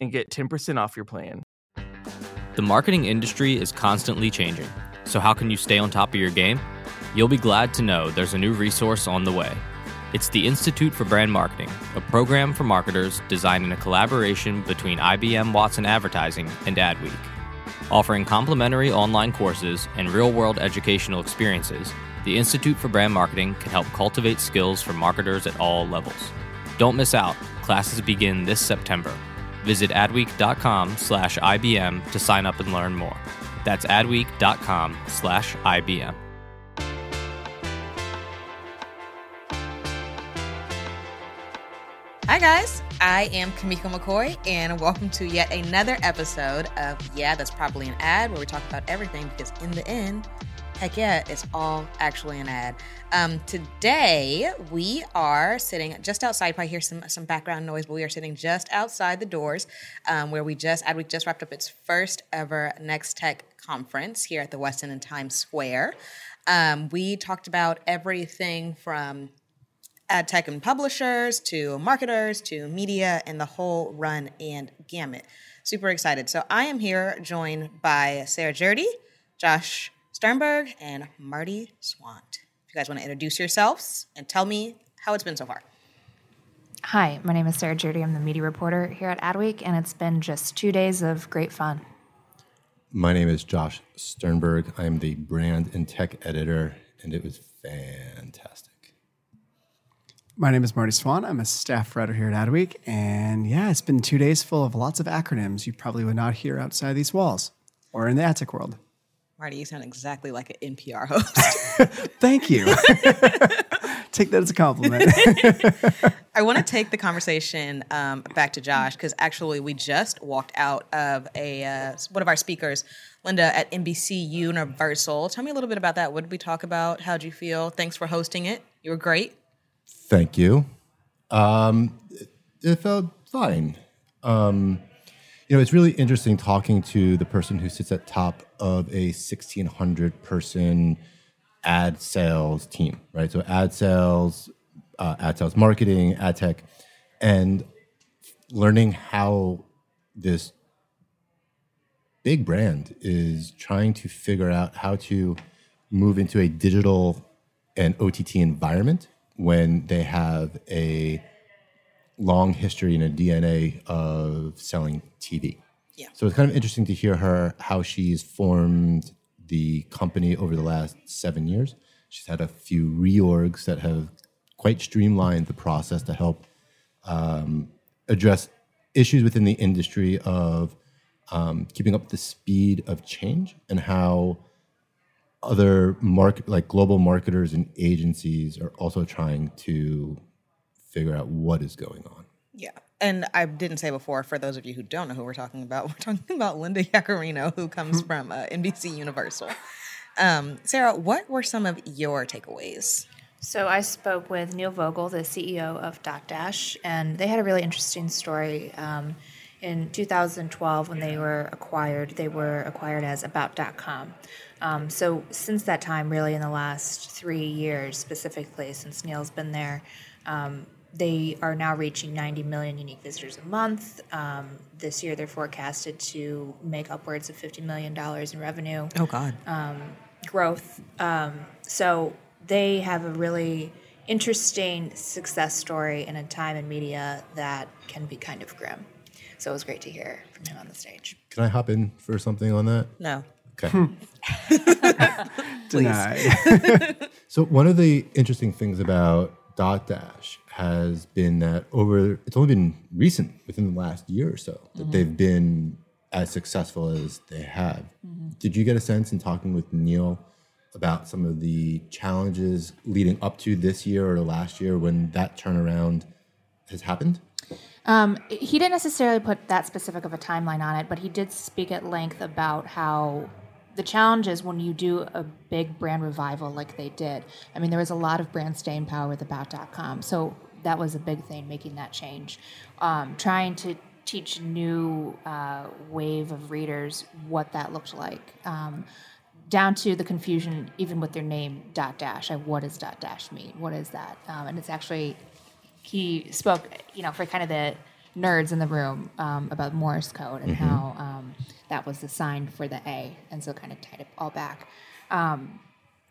and get 10% off your plan. The marketing industry is constantly changing, so how can you stay on top of your game? You'll be glad to know there's a new resource on the way. It's the Institute for Brand Marketing, a program for marketers designed in a collaboration between IBM Watson Advertising and Adweek. Offering complimentary online courses and real world educational experiences, the Institute for Brand Marketing can help cultivate skills for marketers at all levels. Don't miss out. Classes begin this September. Visit adweek.com slash IBM to sign up and learn more. That's adweek.com slash IBM. Hi, guys. I am Kimeko McCoy, and welcome to yet another episode of Yeah, That's Probably an Ad, where we talk about everything because, in the end, heck yeah, it's all actually an ad. Um, today, we are sitting just outside. Probably hear some, some background noise, but we are sitting just outside the doors um, where we just, Adweek just wrapped up its first ever Next Tech conference here at the Westin in Times Square. Um, we talked about everything from ad tech and publishers to marketers to media and the whole run and gamut. Super excited. So I am here joined by Sara Jerde, Josh Sternberg, and Marty Swant. If you guys want to introduce yourselves and tell me how it's been so far. Hi, my name is Sara Jerde. I'm the media reporter here at Adweek, and it's been just two days of great fun. My name is Josh Sternberg. I'm the brand and tech editor, and it was fantastic. My name is Marty Swant. I'm a staff writer here at Adweek. And yeah, it's been two days full of lots of acronyms you probably would not hear outside these walls or in the ad tech world. Marty, you sound exactly like an NPR host. Thank you. take that as a compliment. I want to take the conversation um, back to Josh because actually we just walked out of a uh, one of our speakers, Linda at NBC Universal. Tell me a little bit about that. What did we talk about? How'd you feel? Thanks for hosting it. You were great. Thank you. Um, it, it felt fine. Um, you know, it's really interesting talking to the person who sits at top of a 1,600 person ad sales team, right? So ad sales, uh, ad sales marketing, ad tech, and learning how this big brand is trying to figure out how to move into a digital and OTT environment when they have a long history and a DNA of selling TV. Yeah. So it's kind of interesting to hear her how she's formed the company over the last seven years. She's had a few reorgs that have quite streamlined the process to help um, address issues within the industry of um, keeping up the speed of change and how other market like global marketers and agencies are also trying to figure out what is going on. Yeah. And I didn't say before, for those of you who don't know who we're talking about, we're talking about Linda Yaccarino, who comes from uh, NBC Universal. Um, Sarah, what were some of your takeaways? So I spoke with Neil Vogel, the CEO of Dotdash, and they had a really interesting story. Um, In 2012, when they were acquired, they were acquired as About.com. Um, so since that time, really in the last three years specifically, since Neil's been there, um, they are now reaching 90 million unique visitors a month. Um, this year, they're forecasted to make upwards of 50 million dollars in revenue Oh God. growth. Um, so they have a really interesting success story in a time in media that can be kind of grim. So it was great to hear from him on the stage. Can I hop in for something on that? no. Okay. Denied. So one of the interesting things about Dot Dash has been that over it's only been recent within the last year or so that they've been as successful as they have. Did you get a sense in talking with Neil about some of the challenges leading up to this year or last year when that turnaround has happened? Um, he didn't necessarily put that specific of a timeline on it, but he did speak at length about how the challenge is when you do a big brand revival like they did. I mean, there was a lot of brand staying power with About.com, so that was a big thing, making that change. Um, trying to teach a new uh, wave of readers what that looked like. Um, down to the confusion, even with their name, dot dash. Like, what does dot dash mean? What is that? Um, and it's actually he spoke, you know, for kind of the nerds in the room um, about Morse code and how um, that was the sign for the A, and so kind of tied it all back.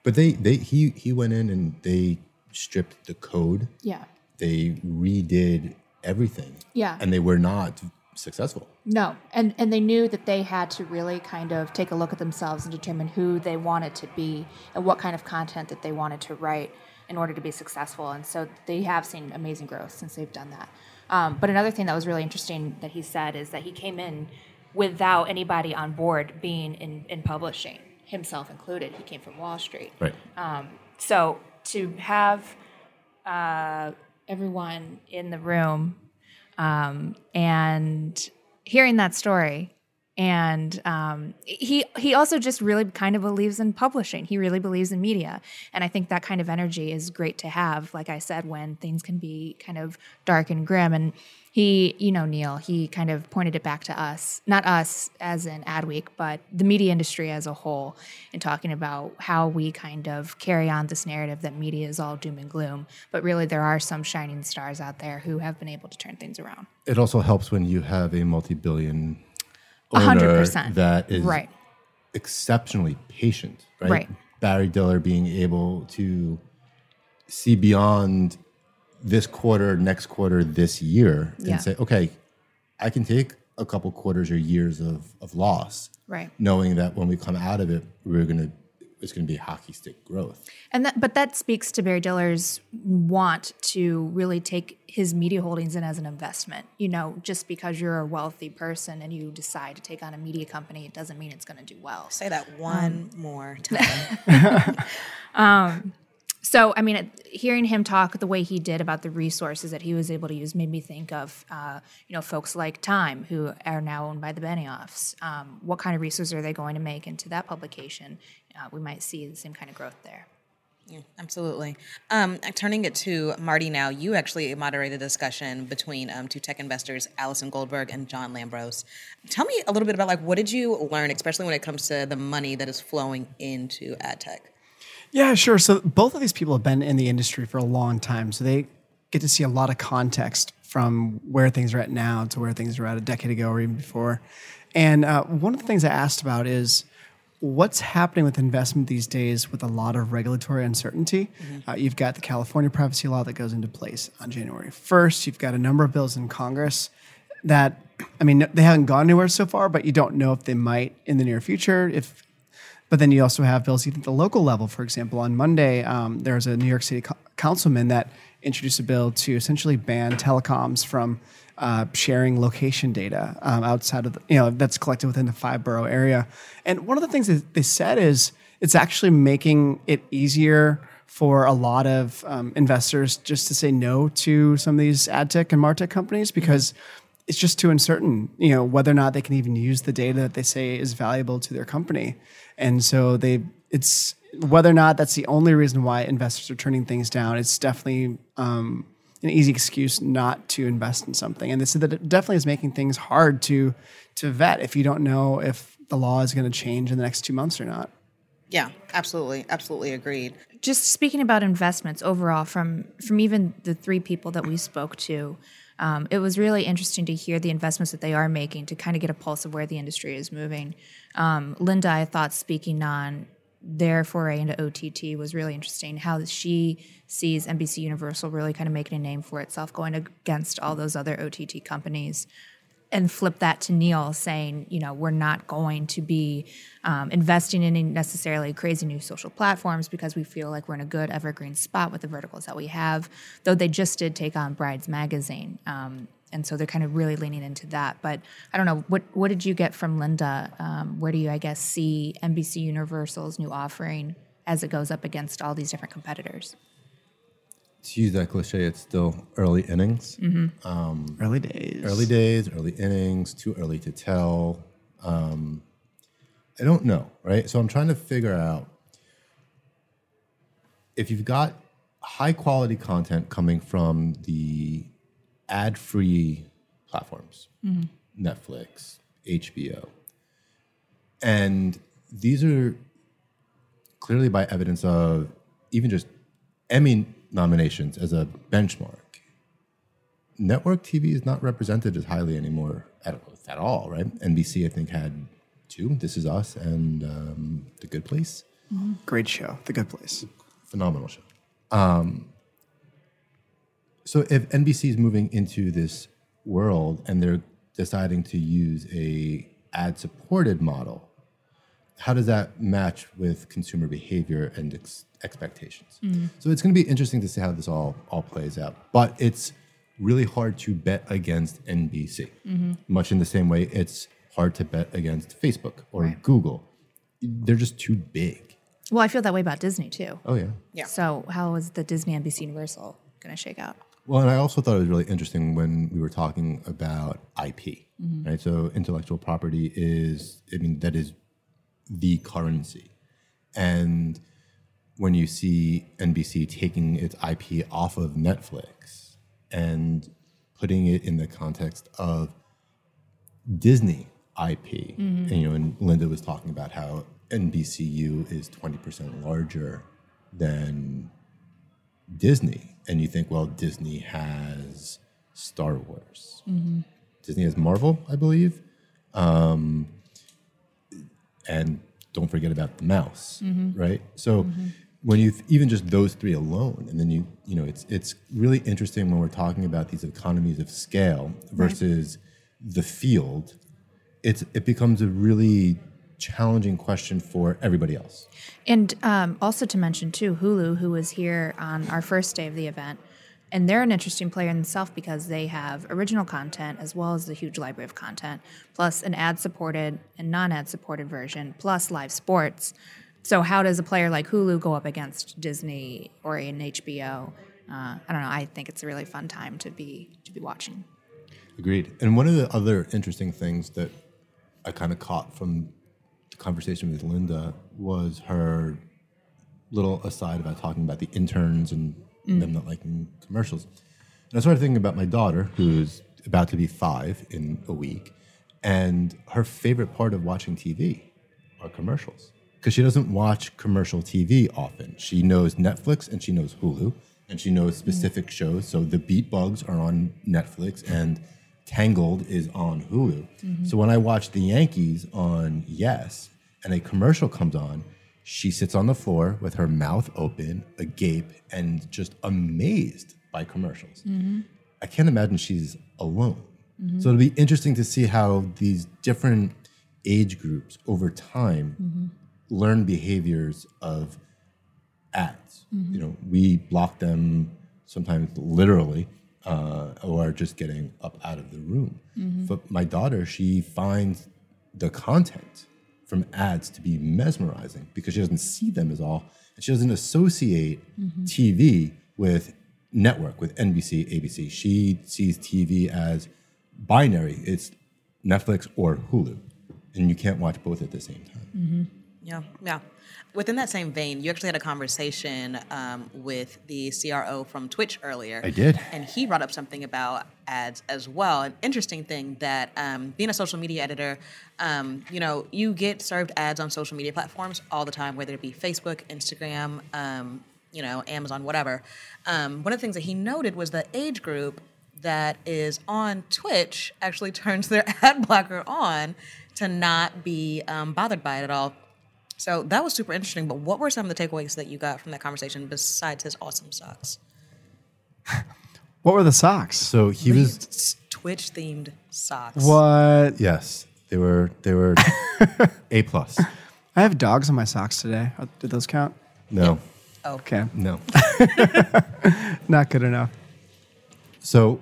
But they they he he went in and they stripped the code. Yeah. They redid everything. Yeah. And they were not successful. No, and and they knew that they had to really kind of take a look at themselves and determine who they wanted to be and what kind of content that they wanted to write in order to be successful. And so they have seen amazing growth since they've done that. Um, but another thing that was really interesting that he said is that he came in without anybody on board being in, in publishing, himself included. He came from Wall Street. Right. So to have uh, everyone in the room um, and hearing that story, and um, he he also just really kind of believes in publishing. He really believes in media, and I think that kind of energy is great to have. Like I said, when things can be kind of dark and grim, and he, you know, Neil, he kind of pointed it back to us, not us as in Adweek, but the media industry as a whole, in talking about how we kind of carry on this narrative that media is all doom and gloom, but really there are some shining stars out there who have been able to turn things around. It also helps when you have a multi-billion owner percent. that is Right. exceptionally patient, right? Right. Barry Diller being able to see beyond this quarter, next quarter, this year, Yeah. and say, okay, I can take a couple quarters or years of, of loss, Right. knowing that when we come out of it, we're gonna it's gonna be hockey stick growth. And that, but that speaks to Barry Diller's want to really take his media holdings in as an investment. You know, just because you're a wealthy person and you decide to take on a media company, it doesn't mean it's going to do well. Say that one um, more time. Um, So, I mean, hearing him talk the way he did about the resources that he was able to use made me think of, uh, you know, folks like Time, who are now owned by the Benioffs. Um, what kind of resources are they going to make into that publication? Uh, we might see the same kind of growth there. Yeah, absolutely. Um, turning it to Marty now, you actually moderated a discussion between um, two tech investors, Allison Goldberg and John Lambros. Tell me a little bit about like what did you learn, especially when it comes to the money that is flowing into ad tech. Yeah, sure. So both of these people have been in the industry for a long time, so they get to see a lot of context from where things are at now to where things were at a decade ago or even before. And uh, one of the things I asked about is what's happening with investment these days with a lot of regulatory uncertainty. Uh, you've got the California privacy law that goes into place on January 1st. You've got a number of bills in Congress that, I mean, they haven't gone anywhere so far, but you don't know if they might in the near future. If but then you also have bills even at the local level. For example, on Monday, um, there was a New York City co- councilman that introduced a bill to essentially ban telecoms from uh, sharing location data um, outside of the, you know, that's collected within the five borough area. And one of the things that they said is it's actually making it easier for a lot of um, investors just to say no to some of these ad tech and martech companies because it's just too uncertain, you know, whether or not they can even use the data that they say is valuable to their company. And so they, it's whether or not that's the only reason why investors are turning things down. It's definitely um, an easy excuse not to invest in something. And they said that it definitely is making things hard to to vet if you don't know if the law is going to change in the next two months or not. Yeah, absolutely, absolutely agreed. Just speaking about investments overall, from from even the three people that we spoke to, um, it was really interesting to hear the investments that they are making to kind of get a pulse of where the industry is moving. Um, Linda, I thought speaking on their foray into OTT was really interesting. How she sees NBC Universal really kind of making a name for itself, going against all those other OTT companies and flip that to Neil saying, you know, we're not going to be um, investing in necessarily crazy new social platforms because we feel like we're in a good evergreen spot with the verticals that we have. Though they just did take on Brides Magazine. Um, and so they're kind of really leaning into that. But I don't know what what did you get from Linda? Um, where do you, I guess, see NBC Universal's new offering as it goes up against all these different competitors? To use that cliche, it's still early innings. Um, early days. Early days, early innings, too early to tell. Um, I don't know, right? So I'm trying to figure out if you've got high quality content coming from the ad free platforms, Netflix, HBO, and these are clearly by evidence of even just Emmy nominations as a benchmark. Network TV is not represented as highly anymore at, at all, right? NBC, I think, had two This Is Us and um, The Good Place. Great show, The Good Place. Phenomenal show. Um, so if NBC is moving into this world and they're deciding to use a ad supported model, how does that match with consumer behavior and ex- expectations? Mm. So it's going to be interesting to see how this all all plays out. But it's really hard to bet against NBC. Mm-hmm. Much in the same way, it's hard to bet against Facebook or Google. They're just too big. Well, I feel that way about Disney too. Oh yeah. Yeah. So how is the Disney NBC Universal going to shake out? Well, and I also thought it was really interesting when we were talking about IP, mm-hmm. right? So intellectual property is, I mean, that is the currency. And when you see NBC taking its IP off of Netflix and putting it in the context of Disney IP, and, you know, and Linda was talking about how NBCU is 20% larger than Disney, and you think, well, Disney has Star Wars. Disney has Marvel, I believe, um, and don't forget about the mouse, right? So when you even just those three alone, and then you you know it's it's really interesting when we're talking about these economies of scale versus the field. It's it becomes a really challenging question for everybody else. And um, also to mention too, Hulu, who was here on our first day of the event, and they're an interesting player in themselves because they have original content as well as the huge library of content, plus an ad-supported and non-ad supported version, plus live sports. So how does a player like Hulu go up against Disney or an HBO? Uh, I don't know. I think it's a really fun time to be to be watching. Agreed. And one of the other interesting things that I kind of caught from the conversation with Linda was her little aside about talking about the interns and Mm. them not liking commercials. And I started thinking about my daughter, who's about to be five in a week, and her favorite part of watching TV are commercials. Because she doesn't watch commercial TV often. She knows Netflix and she knows Hulu and she knows specific mm. shows. So the Beat Bugs are on Netflix and Tangled is on Hulu. Mm-hmm. So when I watch the Yankees on Yes and a commercial comes on, she sits on the floor with her mouth open, agape, and just amazed by commercials. Mm-hmm. I can't imagine she's alone. Mm-hmm. So it'll be interesting to see how these different age groups over time mm-hmm. learn behaviors of ads. You know, we block them sometimes literally, uh, or just getting up out of the room. But my daughter, she finds the content from ads to be mesmerizing because she doesn't see them as all, and she doesn't associate mm-hmm. TV with network, with NBC, ABC. She sees TV as binary. It's Netflix or Hulu, and you can't watch both at the same time. Mm-hmm. Yeah, yeah. Within that same vein, you actually had a conversation um, with the CRO from Twitch earlier. I did. And he brought up something about ads as well. An interesting thing that um, being a social media editor, um, you know, you get served ads on social media platforms all the time, whether it be Facebook, Instagram, um, you know, Amazon, whatever. Um, one of the things that he noted was the age group that is on Twitch actually turns their ad blocker on to not be um, bothered by it at all. So that was super interesting. But what were some of the takeaways that you got from that conversation besides his awesome socks? What were the socks? So he was Twitch themed socks. What? yes, they were they were a plus. I have dogs on my socks today. Uh, Did those count? No, Okay, no. not good enough. So,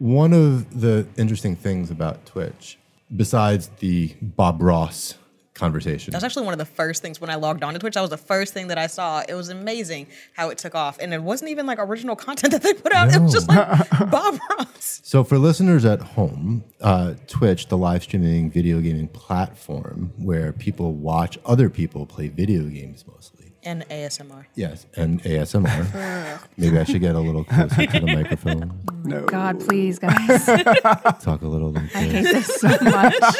one of the interesting things about Twitch, besides the Bob Ross conversation, That was actually one of the first things when I logged on to Twitch. That was the first thing that I saw. It was amazing how it took off. And it wasn't even like original content that they put out. It was just like Bob Ross. So, for listeners at home, uh, Twitch, the live streaming video gaming platform where people watch other people play video games mostly. And ASMR. Yes, and ASMR. Maybe I should get a little closer to the microphone, No. God, please, guys. talk a little like I hate this. this so much.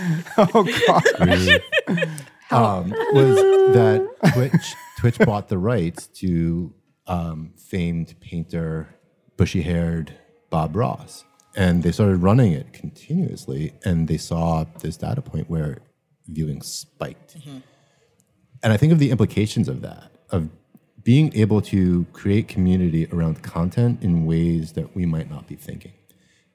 Oh God. Really. um, was that Twitch Twitch bought the rights to um, famed painter, bushy haired Bob Ross, and they started running it continuously, and they saw this data point where viewing spiked. And I think of the implications of that, of being able to create community around content in ways that we might not be thinking.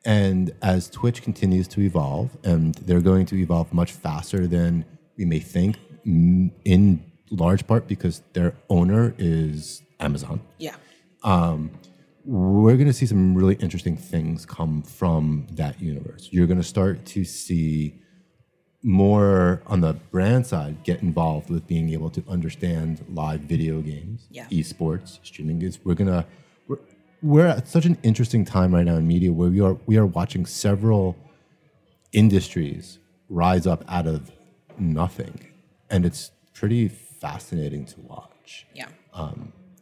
And as Twitch continues to evolve, and they're going to evolve much faster than we may think, in large part because their owner is Amazon, Yeah. Um, we're going to see some really interesting things come from that universe. You're going to start to see more on the brand side get involved with being able to understand live video games, Yeah. esports, streaming games. We're going to we're, at such an interesting time right now in media where we are we are watching several industries rise up out of nothing, and it's pretty fascinating to watch. Yeah.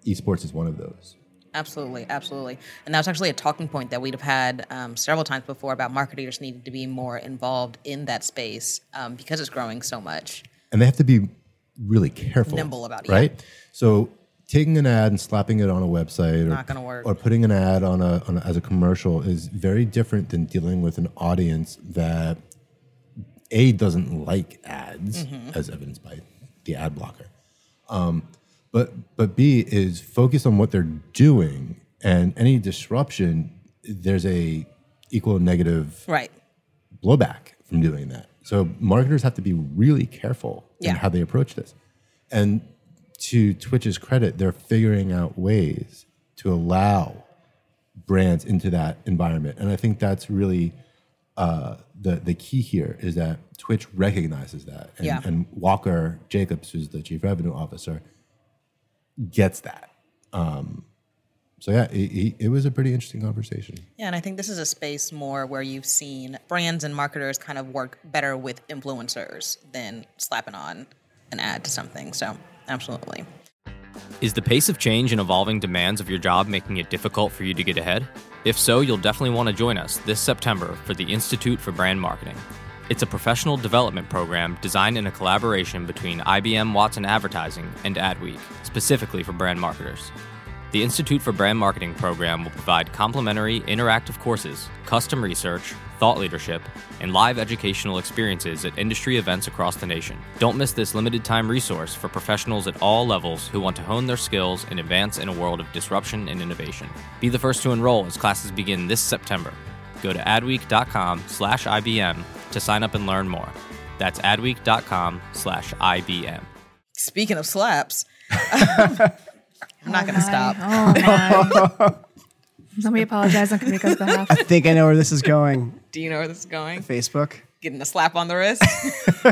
Esports is one of those. Absolutely, absolutely. And that's actually a talking point that we'd have had um, several times before about marketers needing to be more involved in that space um, because it's growing so much. and they have to be really careful, Nimble about it, right? So taking an ad and slapping it on a website, or, Not gonna work. or putting an ad on a, on a as a commercial is very different than dealing with an audience that a doesn't like ads, Mm-hmm. as evidenced by the ad blocker, um, but but b is focused on what they're doing, and any disruption, there's a equal negative Right. blowback from doing that. So marketers have to be really careful Yeah. in how they approach this. And to Twitch's credit, they're figuring out ways to allow brands into that environment. And I think that's really uh, the the key here is that Twitch recognizes that, and, Yeah. and Walker Jacobs, who's the chief revenue officer, gets that. Um, so yeah, it, it, it was a pretty interesting conversation. Yeah, and I think this is a space more where you've seen brands and marketers kind of work better with influencers than slapping on an ad to something. So, absolutely. Is the pace of change and evolving demands of your job making it difficult for you to get ahead? If so, you'll definitely want to join us this September for the Institute for Brand Marketing. It's a professional development program designed in a collaboration between IBM Watson Advertising and Adweek, specifically for brand marketers. The Institute for Brand Marketing program will provide complimentary interactive courses, custom research, thought leadership, and live educational experiences at industry events across the nation. Don't miss this limited time resource for professionals at all levels who want to hone their skills and advance in a world of disruption and innovation. Be the first to enroll as classes begin this September. Go to adweek.com slash IBM to sign up and learn more. That's adweek.com slash IBM. Speaking of slaps, I'm not going to stop. Oh my. Let me apologize on Kimeko's behalf. I think I know where this is going. Do you know where this is going? Facebook. Getting a slap on the wrist?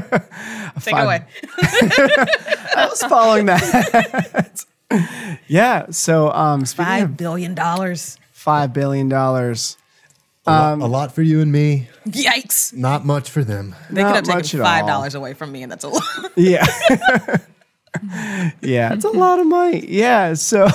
Take it away. I was following that. yeah. So um, speaking Five of billion dollars. five billion dollars, A, lot, a lot for you and me, Yikes! not much for them. They Not could have much taken at five dollars away from me, and that's a lot. Yeah. yeah, it's a lot of money. Yeah. So,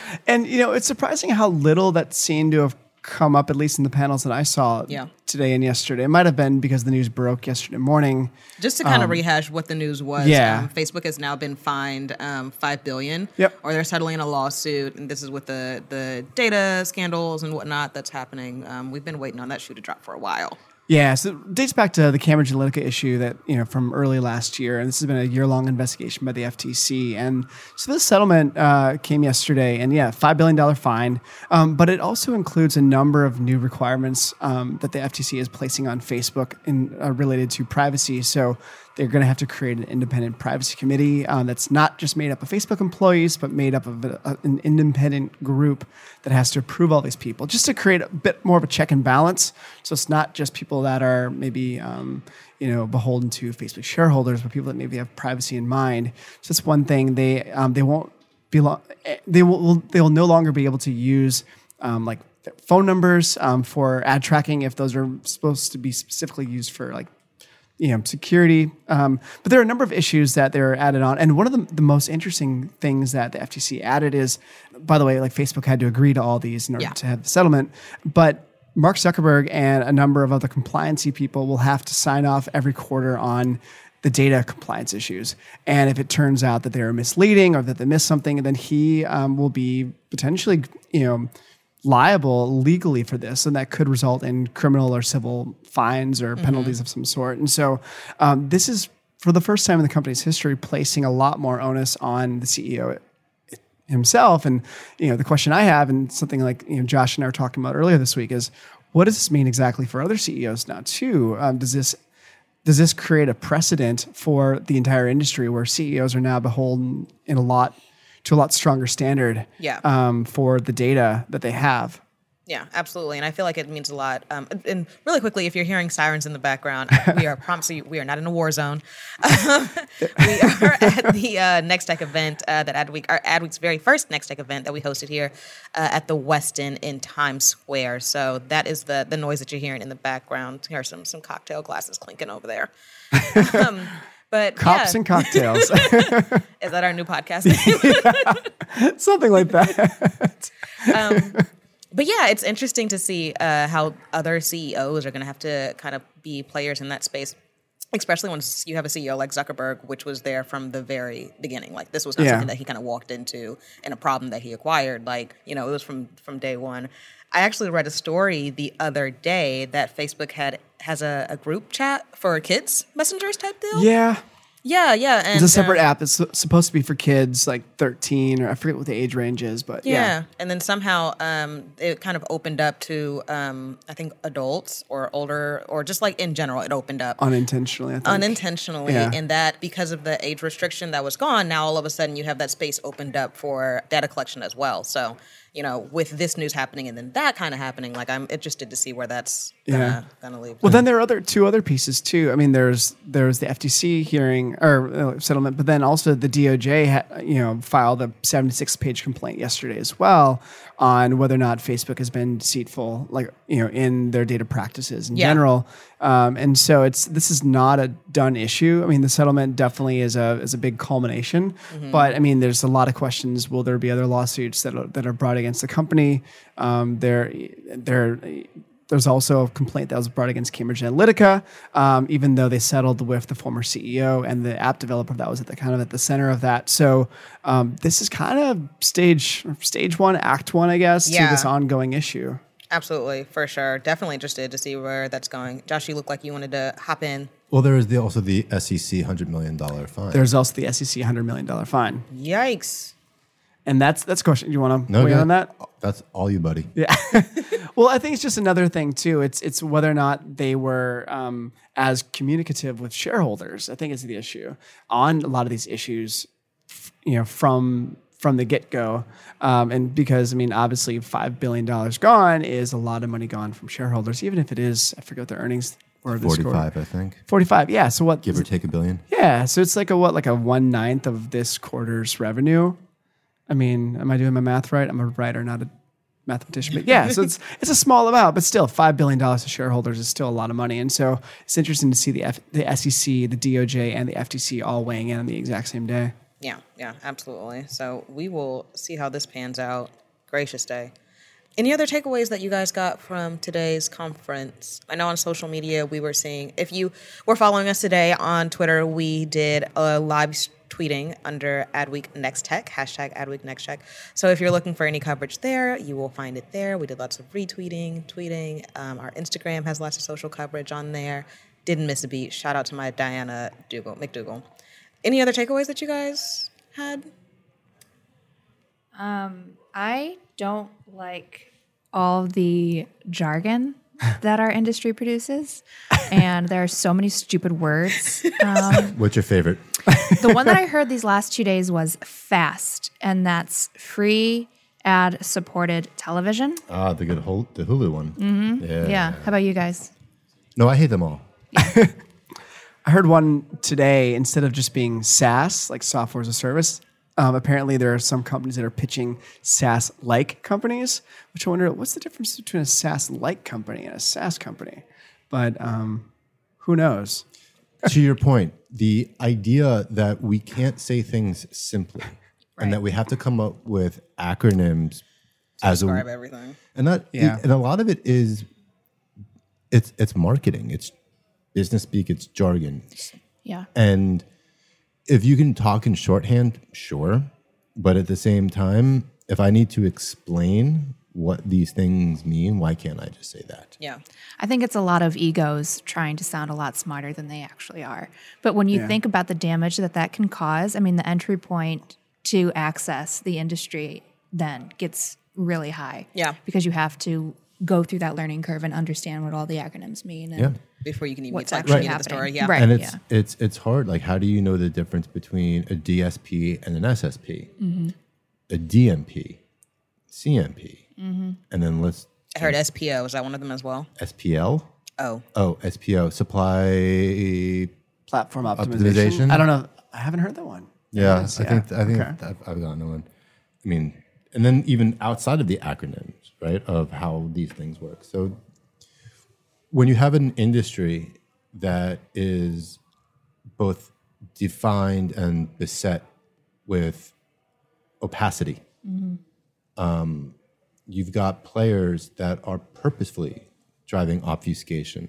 and you know, it's surprising how little that seemed to have come up, at least in the panels that I saw Yeah. today and yesterday. It might have been because the news broke yesterday morning. Just to kind of rehash what the news was, Um, yeah. um, Facebook has now been fined um, five billion, Yep. or they're settling a lawsuit, and this is with the the data scandals and whatnot that's happening. Um, we've been waiting on that shoe to drop for a while. Yeah, so it dates back to the Cambridge Analytica issue that you know from early last year, and this has been a year-long investigation by the FTC. And so this settlement uh, came yesterday, and yeah, five billion dollar fine, um, but it also includes a number of new requirements um, that the FTC is placing on Facebook in uh, related to privacy. So they're going to have to create an independent privacy committee uh, that's not just made up of Facebook employees, but made up of a, a- an independent group that has to approve all these people, just to create a bit more of a check and balance. So it's not just people that are maybe um, you know beholden to Facebook shareholders, but people that maybe have privacy in mind. So that's one thing they um, they won't be lo- they will will- they will no longer be able to use um, like phone numbers um, for ad tracking if those are supposed to be specifically used for like you know, security. Um, but there are a number of issues that they're added on. And one of the, the most interesting things that the FTC added is, by the way, like Facebook had to agree to all these in order Yeah. to have the settlement. But Mark Zuckerberg and a number of other compliancy people will have to sign off every quarter on the data compliance issues. And if it turns out that they are misleading or that they missed something, then he um, will be potentially, you know, liable legally for this, and that could result in criminal or civil fines or penalties of some sort. And so, um, this is for the first time in the company's history placing a lot more onus on the CEO himself. And you know, the question I have, and something like you know, Josh and I were talking about earlier this week, is what does this mean exactly for other CEOs now too? Um, does this does this create a precedent for the entire industry where CEOs are now beholden in a lot to a lot stronger standard Yeah. um, for the data that they have? Yeah, absolutely, and I feel like it means a lot. Um, and- really quickly, if you're hearing sirens in the background, we are promising you we are not in a war zone. Um, we are at the uh, Next Tech event uh, that Adweek, our Adweek's very first Next Tech event that we hosted here uh, at the Westin in Times Square. So that is the the noise that you're hearing in the background. Here are some some cocktail glasses clinking over there. um, but Cops yeah. and cocktails, is that our new podcast? name? something like that. But yeah, it's interesting to see uh, how other CEOs are going to have to kind of be players in that space, especially once you have a CEO like Zuckerberg, which was there from the very beginning. Like this was not Yeah. something that he kind of walked into and a problem that he acquired. Like you know, it was from from day one. I actually read a story the other day that Facebook had has a, a group chat for kids messengers type deal. yeah, yeah, yeah. And, it's a separate um, app. It's supposed to be for kids like 13 or I forget what the age range is, but Yeah. yeah. And then somehow um, it kind of opened up to, um, I think, adults or older, or just like in general, it opened up unintentionally. I think. unintentionally. Yeah. In that, because of the age restriction that was gone, now all of a sudden you have that space opened up for data collection as well. So, you know, with this news happening and then that kind of happening, like I'm interested to see where that's gonna, Yeah. gonna leave. Well, then there are other two other pieces too. I mean, there's there's the FTC hearing or uh, settlement, but then also the DOJ, ha- you know, filed a 76 page complaint yesterday as well on whether or not Facebook has been deceitful, like you know, in their data practices in Yeah. general. Um, and so it's this is not a done issue. I mean, the settlement definitely is a is a big culmination, but I mean, there's a lot of questions. Will there be other lawsuits that are, that are brought against the company? Um, there there there's also a complaint that was brought against Cambridge Analytica, um, even though they settled with the former CEO and the app developer that was at the kind of at the center of that. So um, this is kind of stage stage one, act one, I guess, Yeah. to this ongoing issue. Absolutely, for sure. Definitely interested to see where that's going. Josh, you look like you wanted to hop in. Well, there is the, also the SEC hundred million dollar fine. There's also the SEC hundred million dollar fine, Yikes. And that's that's a question. Do you want to no weigh in on that? That's all you, buddy. Yeah. well, I think it's just another thing too. It's it's whether or not they were um, as communicative with shareholders. I think is the issue on a lot of these issues. You know, from from the get go, um, and because I mean, obviously, five billion dollars gone is a lot of money gone from shareholders. Even if it is, I forget what their earnings were. this quarter. Forty-five, I think, Forty-five. Yeah. So what? give or take a billion. Yeah. So it's like a what? Like a one ninth of this quarter's revenue. I mean, am I doing my math right? I'm a writer, not a mathematician, but yeah, so it's it's a small amount, but still, five billion dollars to shareholders is still a lot of money, and so it's interesting to see the F, the SEC, the DOJ, and the FTC all weighing in on the exact same day. Yeah, yeah, absolutely. So we will see how this pans out. Gracious day. Any other takeaways that you guys got from today's conference? I know on social media we were seeing, if you were following us today on Twitter, we did a live tweeting under Adweek Next Tech, hashtag Adweek Next Tech. So if you're looking for any coverage there, you will find it there. We did lots of retweeting, tweeting. Um, our Instagram has lots of social coverage on there. Didn't miss a beat. Shout out to my Diana Dougal, McDougal. Any other takeaways that you guys had? Um, I don't like all the jargon that our industry produces, and there are so many stupid words. Um, What's your favorite? the one that I heard these last two days was FAST, and that's free ad supported television. Ah, the good Hul- the Hulu one. Mm-hmm. Yeah. Yeah. How about you guys? No, I hate them all. I heard one today instead of just being SaaS, like software as a service. Um, apparently, there are some companies that are pitching SaaS like companies, which I wonder what's the difference between a SaaS like company and a SaaS company. But um, who knows? To your point, the idea that we can't say things simply and that we have to come up with acronyms as Describe a everything. and that Yeah. and a lot of it is it's it's marketing, it's business speak, it's jargon. Yeah. And if you can talk in shorthand, sure. But at the same time, if I need to explain what these things mean, why can't I just say that? Yeah. I think it's a lot of egos trying to sound a lot smarter than they actually are. But when you Yeah. think about the damage that that can cause, I mean, the entry point to access the industry then gets really high. Yeah. Because you have to go through that learning curve and understand what all the acronyms mean. And Yeah. Before you can even What's get to actually the happening. story. Yeah. Right. and it's yeah. it's it's hard. Like, how do you know the difference between a DSP and an SSP, Mm-hmm. a DMP, CMP, Mm-hmm. and then let's I heard SPO. Is that one of them as well? SPL? Oh. Oh, SPO, supply. Platform optimization. Optimization? I don't know. I haven't heard that one. Yeah, Yes, I think I think Okay. I've, I've gotten one. I mean, and then even outside of the acronyms, right, of how these things work. So when you have an industry that is both defined and beset with opacity, um, you've got players that are purposefully driving obfuscation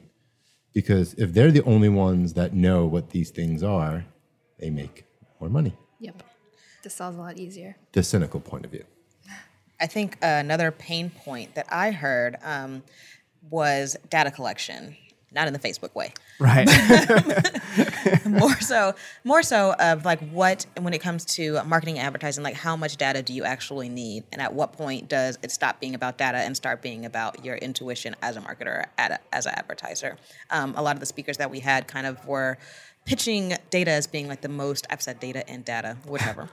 because if they're the only ones that know what these things are, they make more money. Yep. This solves a lot easier. The cynical point of view. I think uh, another pain point that I heard um, was data collection, not in the Facebook way. Right. more so more so of like what when it comes to marketing advertising like how much data do you actually need and at what point does it stop being about data and start being about your intuition as a marketer at as an advertiser um, a lot of the speakers that we had kind of were pitching data as being like the most i've said data and data whatever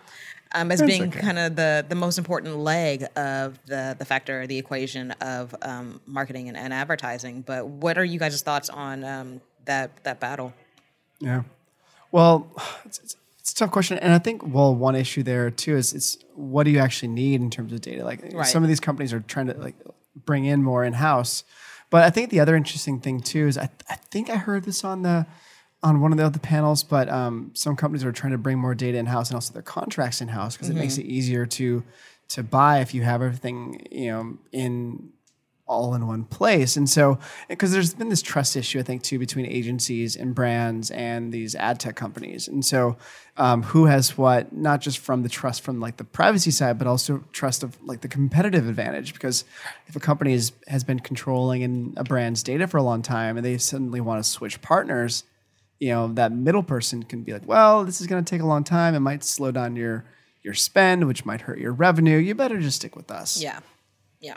um, as being kind of the the most important leg of the the factor the equation of um, marketing and, and advertising but what are you guys' thoughts on um, that that battle Yeah. Well, it's, it's, it's a tough question, and I think well, one issue there too is it's what do you actually need in terms of data? Like Right. some of these companies are trying to like bring in more in house, but I think the other interesting thing too is I, I think I heard this on the on one of the other panels, but um, some companies are trying to bring more data in house and also their contracts in house because it makes it easier to to buy if you have everything you know in all in one place. And so, because there's been this trust issue, I think, too, between agencies and brands and these ad tech companies. And so, um, who has what, not just from the trust from like the privacy side, but also trust of like the competitive advantage. Because if a company is, has been controlling in a brand's data for a long time and they suddenly want to switch partners, you know, that middle person can be like, well, this is going to take a long time. It might slow down your your spend, which might hurt your revenue. You better just stick with us. Yeah. Yeah.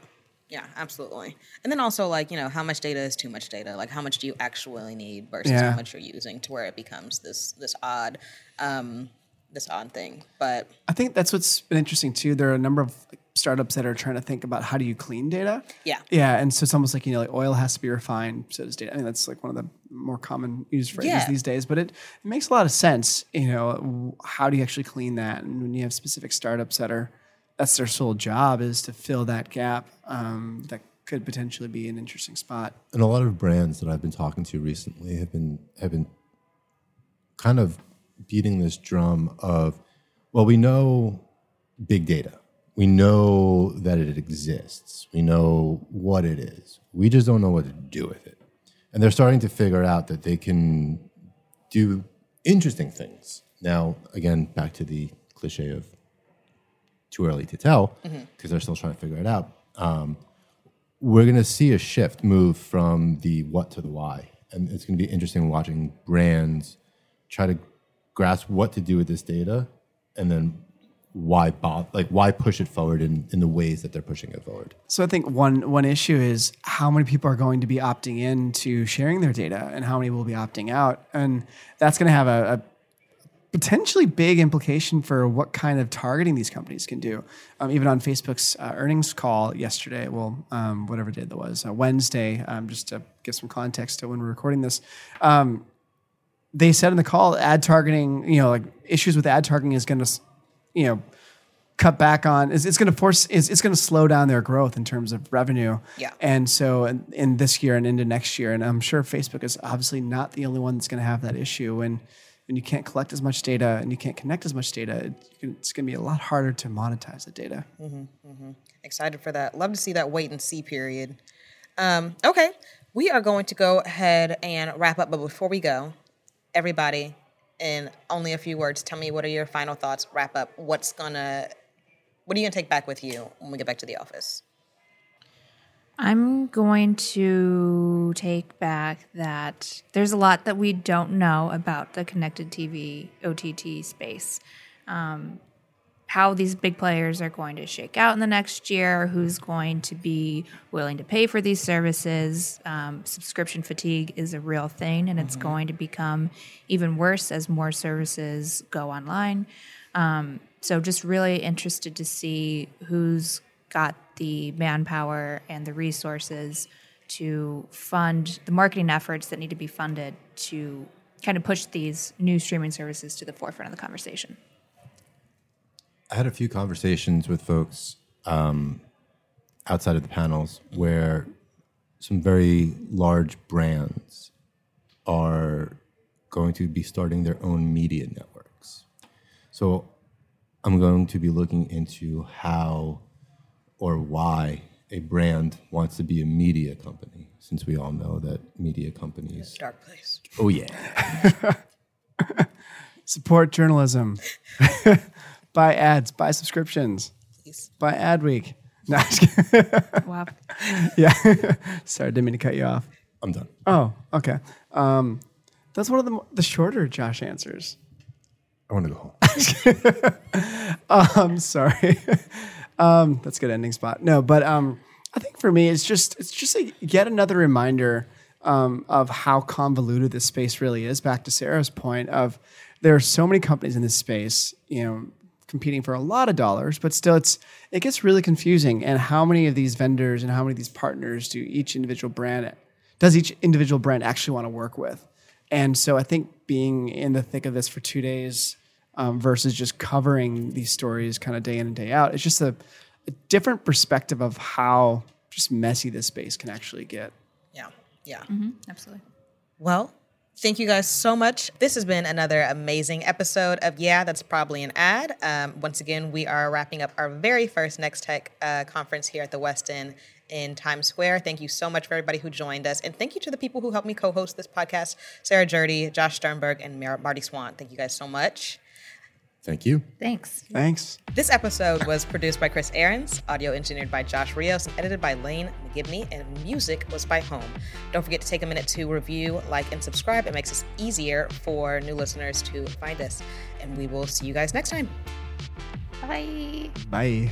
Yeah, absolutely. And then also like, you know, how much data is too much data? Like how much do you actually need versus Yeah. how much you're using to where it becomes this this odd um this odd thing. But I think that's what's been interesting too. There are a number of startups that are trying to think about how do you clean data. Yeah. Yeah, and so it's almost like you know, like oil has to be refined, so does data. I mean, that's like one of the more common used phrases Yeah. these days. But it, it makes a lot of sense. You know, how do you actually clean that? And when you have specific startups that are that's their sole job is to fill that gap um, that could potentially be an interesting spot. And a lot of brands that I've been talking to recently have been have been kind of beating this drum of, well, we know big data. We know that it exists. We know what it is. We just don't know what to do with it. And they're starting to figure out that they can do interesting things. Now, again, back to the cliche of too early to tell, because they're still trying to figure it out. Um, we're going to see a shift move from the what to the why. And it's going to be interesting watching brands try to grasp what to do with this data and then why like why push it forward in, in the ways that they're pushing it forward. So I think one one issue is how many people are going to be opting in to sharing their data and how many will be opting out. And that's going to have a, a potentially big implication for what kind of targeting these companies can do. Um, even on Facebook's uh, earnings call yesterday, well, um, whatever day that was, uh, Wednesday, um, just to give some context to when we're recording this, um, they said in the call, ad targeting, you know, like issues with ad targeting is going to, you know, cut back on is it's going to force is it's going to slow down their growth in terms of revenue. Yeah. And so in, in this year and into next year, and I'm sure Facebook is obviously not the only one that's going to have that issue. and when you can't collect as much data and you can't connect as much data, it's going to be a lot harder to monetize the data. Mm-hmm. Excited for that. Love to see that wait and see period. Um, okay, we are going to go ahead and wrap up. But before we go, everybody, in only a few words, tell me what are your final thoughts. Wrap up. What's gonna, what are you gonna take back with you when we get back to the office? I'm going to take back that there's a lot that we don't know about the connected TV OTT space. Um, how these big players are going to shake out in the next year, who's going to be willing to pay for these services. Um, subscription fatigue is a real thing, and it's going to become even worse as more services go online. Um, so, just really interested to see who's got the manpower and the resources to fund the marketing efforts that need to be funded to kind of push these new streaming services to the forefront of the conversation. I had a few conversations with folks um, outside of the panels where some very large brands are going to be starting their own media networks. So I'm going to be looking into how or why a brand wants to be a media company, since we all know that media companies. Dark place. Oh, yeah. Support journalism. buy ads, buy subscriptions, Please. buy Adweek. No, I'm just kidding. Wow. yeah. Sorry, didn't mean to cut you off. I'm done. Oh, okay. Um, that's one of the, mo- the shorter Josh answers. I want to go home. um, sorry. um, that's a good ending spot. No, but um, I think for me, it's just it's just a, yet another reminder um, of how convoluted this space really is. Back to Sara's point of there are so many companies in this space, you know, competing for a lot of dollars, but still, it's it gets really confusing. And how many of these vendors and how many of these partners do each individual brand does each individual brand actually want to work with? And so I think being in the thick of this for two days um, versus just covering these stories kind of day in and day out, it's just a, a different perspective of how just messy this space can actually get. Yeah. Yeah. Mm-hmm. Absolutely. Well, thank you guys so much. This has been another amazing episode of Yeah, That's Probably an Ad. Um, once again, we are wrapping up our very first Next Tech uh, conference here at the Westin in Times Square. Thank you so much for everybody who joined us. And thank you to the people who helped me co host this podcast Sara Jerde, Josh Sternberg, and Mar- Marty Swant. Thank you guys so much. Thank you. Thanks. Thanks. This episode was produced by Chris Ahrens, audio engineered by Josh Rios, and edited by Lane McGibney, and music was by Home. Don't forget to take a minute to review, like, and subscribe. It makes it easier for new listeners to find us. And we will see you guys next time. Bye. Bye.